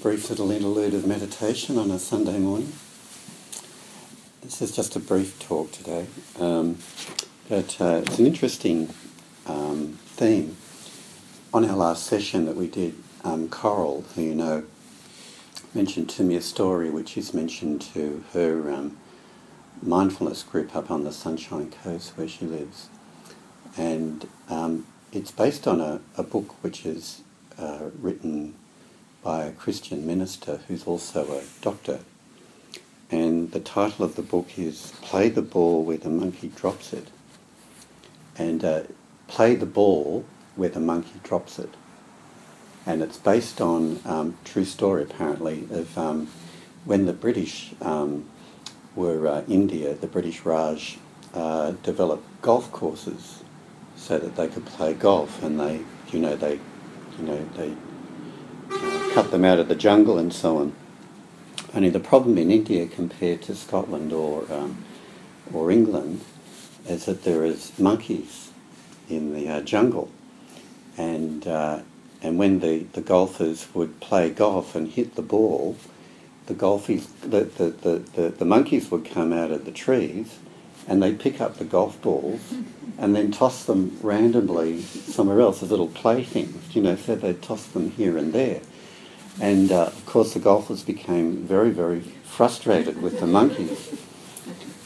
brief little interlude of meditation on a Sunday morning. This is just a brief talk today, um, but uh, it's an interesting um, theme. On our last session that we did, um, Coral, who you know, mentioned to me a story which is mentioned to her um, mindfulness group up on the Sunshine Coast where she lives. And um, it's based on a, a book which is uh, written by a Christian minister who's also a doctor. And the title of the book is Play the Ball Where the Monkey Drops It. And uh, Play the Ball Where the Monkey Drops It. And it's based on um, true story, apparently, of um, when the British um, were uh, India, the British Raj uh, developed golf courses so that they could play golf, and they, you know, they, you know, they cut them out of the jungle and so on. Only the problem in India compared to Scotland or um, or England is that there is monkeys in the uh, jungle, and uh, and when the, the golfers would play golf and hit the ball, the golfies the, the, the, the, the monkeys would come out of the trees and they'd pick up the golf balls and then toss them randomly somewhere else as little playthings, you know, so they'd toss them here and there. And uh, of course, the golfers became very, very frustrated with the monkeys.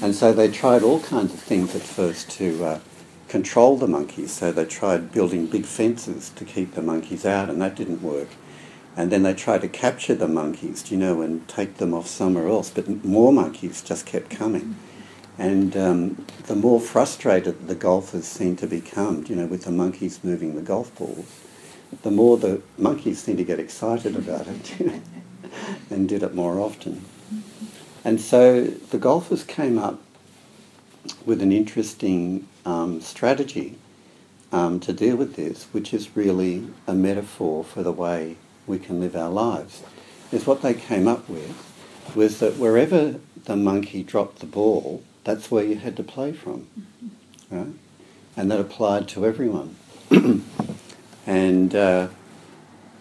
And so they tried all kinds of things at first to uh, control the monkeys. So they tried building big fences to keep the monkeys out, and that didn't work. And then they tried to capture the monkeys, you know, and take them off somewhere else, but more monkeys just kept coming. And um, the more frustrated the golfers seemed to become, you know, with the monkeys moving the golf balls, the more the monkeys seemed to get excited about it and did it more often. And so the golfers came up with an interesting um, strategy um, to deal with this, which is really a metaphor for the way we can live our lives. Is what they came up with was that wherever the monkey dropped the ball, that's where you had to play from. Right? And that applied to everyone. and, uh,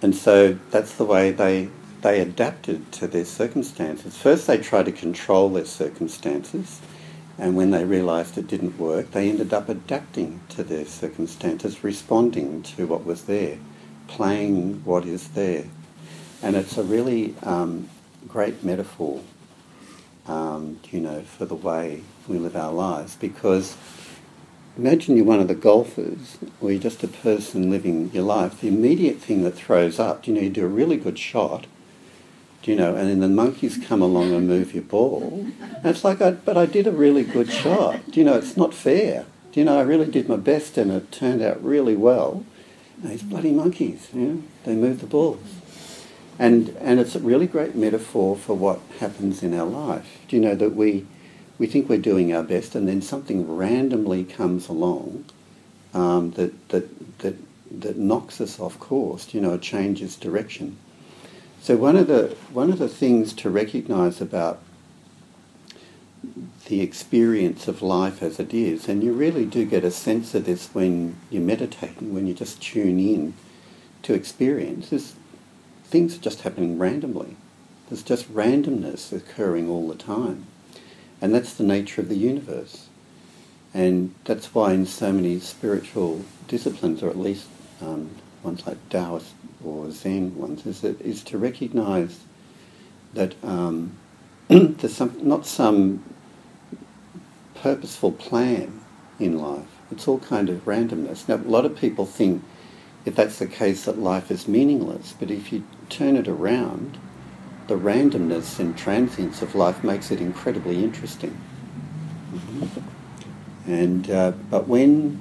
and so that's the way they, they adapted to their circumstances. First, they tried to control their circumstances, and when they realised it didn't work, they ended up adapting to their circumstances, responding to what was there, playing what is there. And it's a really um, great metaphor um, you know, for the way we live our lives. Because imagine you're one of the golfers, or you're just a person living your life. The immediate thing that throws up, do you know, you do a really good shot, do you know, and then the monkeys come along and move your ball. And it's like, I, but I did a really good shot. Do you know, it's not fair. Do you know, I really did my best and it turned out really well. And these bloody monkeys, you know, they move the balls. And, and it's a really great metaphor for what happens in our life. Do you know that we, we think we're doing our best and then something randomly comes along um, that, that, that, that knocks us off course, you know, changes direction. So one of the, one of the things to recognise about the experience of life as it is, and you really do get a sense of this when you're meditating, when you just tune in to experience, is things are just happening randomly. There's just randomness occurring all the time. And that's the nature of the universe. And that's why in so many spiritual disciplines, or at least um, ones like Taoist or Zen ones, is, that, is to recognize that um, there's some, not some purposeful plan in life. It's all kind of randomness. Now, a lot of people think if that's the case, that life is meaningless. But if you turn it around, the randomness and transience of life makes it incredibly interesting. Mm-hmm. And uh, but when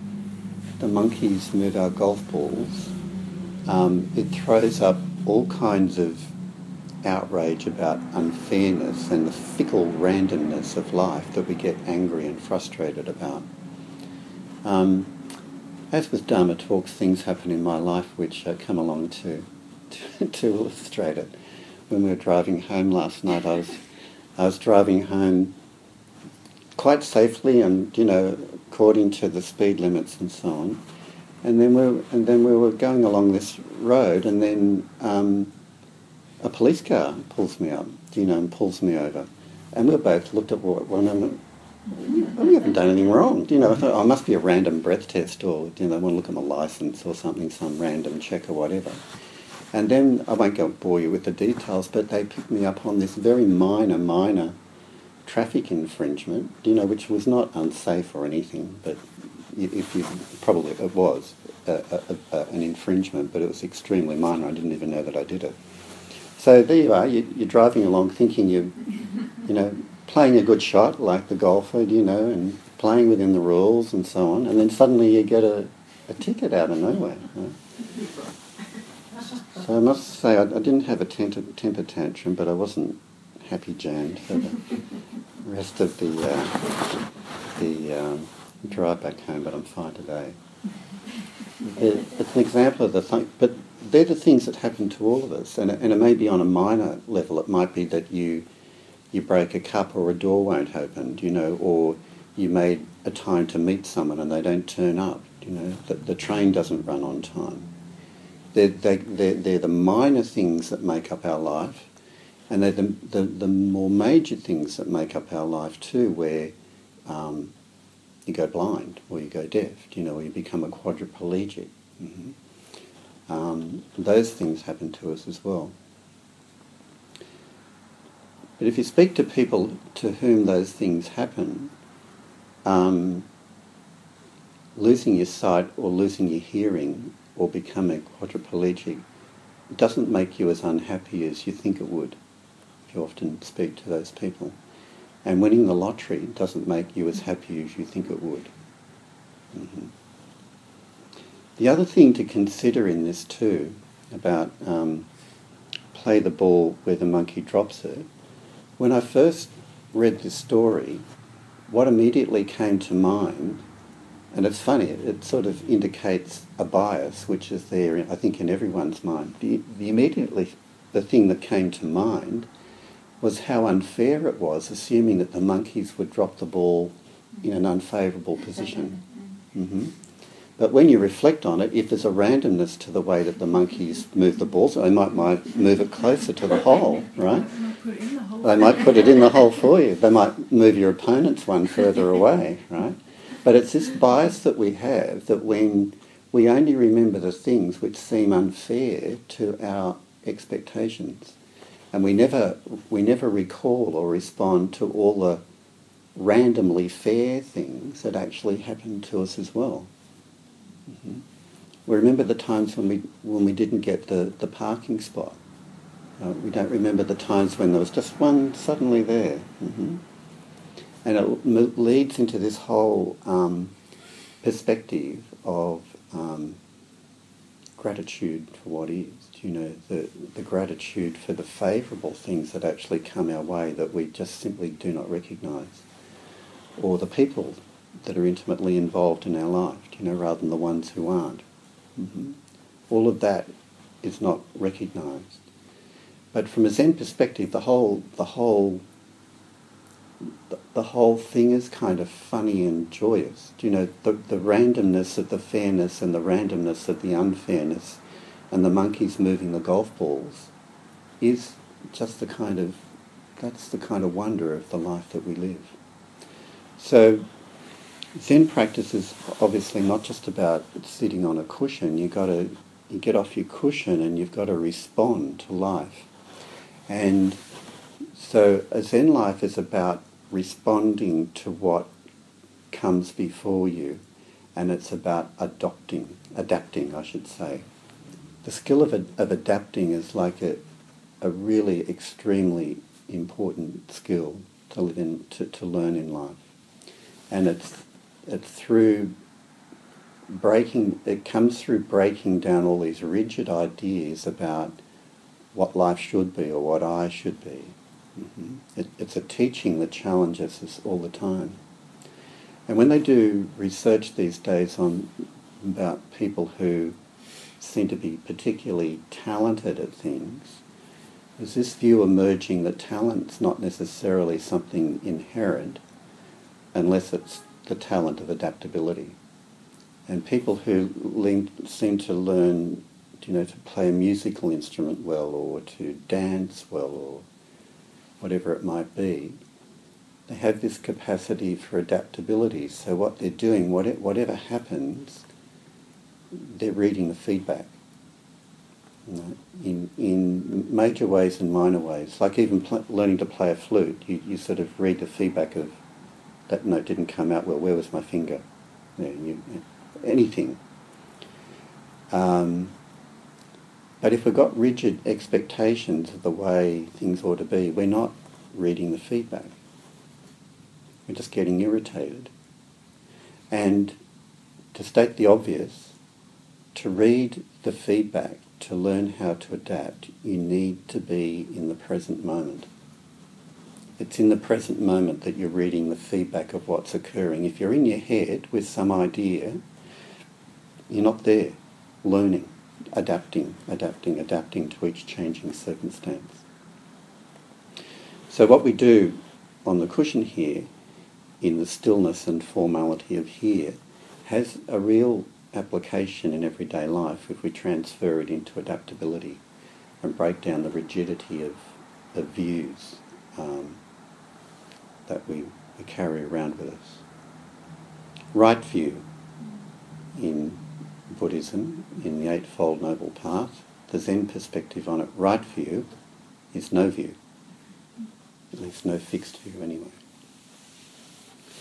the monkeys move our golf balls, um, it throws up all kinds of outrage about unfairness and the fickle randomness of life that we get angry and frustrated about. Um, as with Dharma talks, things happen in my life which uh, come along to, to, to illustrate it. When we were driving home last night, I was I was driving home quite safely and you know according to the speed limits and so on. And then we and then we were going along this road, and then um, a police car pulls me up, you know, and pulls me over, and we both looked at one another. We haven't done anything wrong, you know. I thought, oh, must be a random breath test, or you know, they want to look at my license or something, some random check or whatever. And then I won't go bore you with the details, but they picked me up on this very minor, minor traffic infringement, you know, which was not unsafe or anything, but if you probably it was a, a, a, an infringement, but it was extremely minor. I didn't even know that I did it. So there you are. You, you're driving along, thinking you, you know, playing a good shot like the golfer, you know, and playing within the rules and so on, and then suddenly you get a, a ticket out of nowhere. I must say I, I didn't have a temper, temper tantrum, but I wasn't happy jammed for the rest of the uh, the um, drive back home, but I'm fine today. It, it's an example of the thing, but they're the things that happen to all of us, and, and it may be on a minor level. It might be that you you break a cup or a door won't open, you know, or you made a time to meet someone and they don't turn up, you know, the, the train doesn't run on time. They're, they, they're, they're the minor things that make up our life, and they're the, the, the more major things that make up our life too, where um, you go blind or you go deaf, you know, or you become a quadriplegic. Mm-hmm. Um, those things happen to us as well. But if you speak to people to whom those things happen, um, losing your sight or losing your hearing or becoming quadriplegic doesn't make you as unhappy as you think it would if you often speak to those people. And winning the lottery doesn't make you as happy as you think it would. Mm-hmm. The other thing to consider in this too, about um, play the ball where the monkey drops it, when I first read this story, what immediately came to mind, and it's funny, it sort of indicates a bias which is there, I think, in everyone's mind. The, the immediately, the thing that came to mind was how unfair it was, assuming that the monkeys would drop the ball in an unfavourable position. Mm-hmm. But when you reflect on it, if there's a randomness to the way that the monkeys move the ball, so they might, might move it closer to the hole, right? They might put it in the hole for you. They might move your opponent's one further away, right? But it's this bias that we have that when we only remember the things which seem unfair to our expectations, and we never we never recall or respond to all the randomly fair things that actually happen to us as well. Mm-hmm. We remember the times when we when we didn't get the, the parking spot. Uh, we don't remember the times when there was just one suddenly there. Mm-hmm. And it leads into this whole um, perspective of um, gratitude for what is you know, the, the gratitude for the favourable things that actually come our way that we just simply do not recognise, or the people that are intimately involved in our life, you know, rather than the ones who aren't. Mm-hmm. All of that is not recognised. But from a Zen perspective, the whole, the whole, the, whole thing is kind of funny and joyous. You know, the, the randomness of the fairness and the randomness of the unfairness and the monkeys moving the golf balls is just the kind of that's the kind of wonder of the life that we live. So Zen practice is obviously not just about sitting on a cushion. You've got to you get off your cushion and you've got to respond to life. And so a Zen life is about responding to what comes before you, and it's about adopting, adapting, I should say the skill of, of adapting is like a, a really extremely important skill to live in, to, to learn in life. And it's, it's through breaking, it comes through breaking down all these rigid ideas about what life should be or what I should be. Mm-hmm. It, it's a teaching that challenges us all the time. And when they do research these days on about people who seem to be particularly talented at things, there's this view emerging that talent's not necessarily something inherent unless it's the talent of adaptability. And people who lean, seem to learn, you know, to play a musical instrument well or to dance well or whatever it might be, they have this capacity for adaptability. So what they're doing, whatever happens, they're reading the feedback. You know, in, in major ways and minor ways. Like even pl- learning to play a flute, you, you sort of read the feedback of that note didn't come out well, where was my finger? You know, you, anything. Um, but if we've got rigid expectations of the way things ought to be, we're not reading the feedback. We're just getting irritated. And to state the obvious, to read the feedback, to learn how to adapt, you need to be in the present moment. It's in the present moment that you're reading the feedback of what's occurring. If you're in your head with some idea, you're not there, learning, adapting, adapting, adapting to each changing circumstance. So what we do on the cushion here in the stillness and formality of here has a real application in everyday life if we transfer it into adaptability and break down the rigidity of, of views um, that we, we carry around with us. Right view in Buddhism, in the Eightfold Noble Path, the Zen perspective on it, right view is no view, at least no fixed view anyway.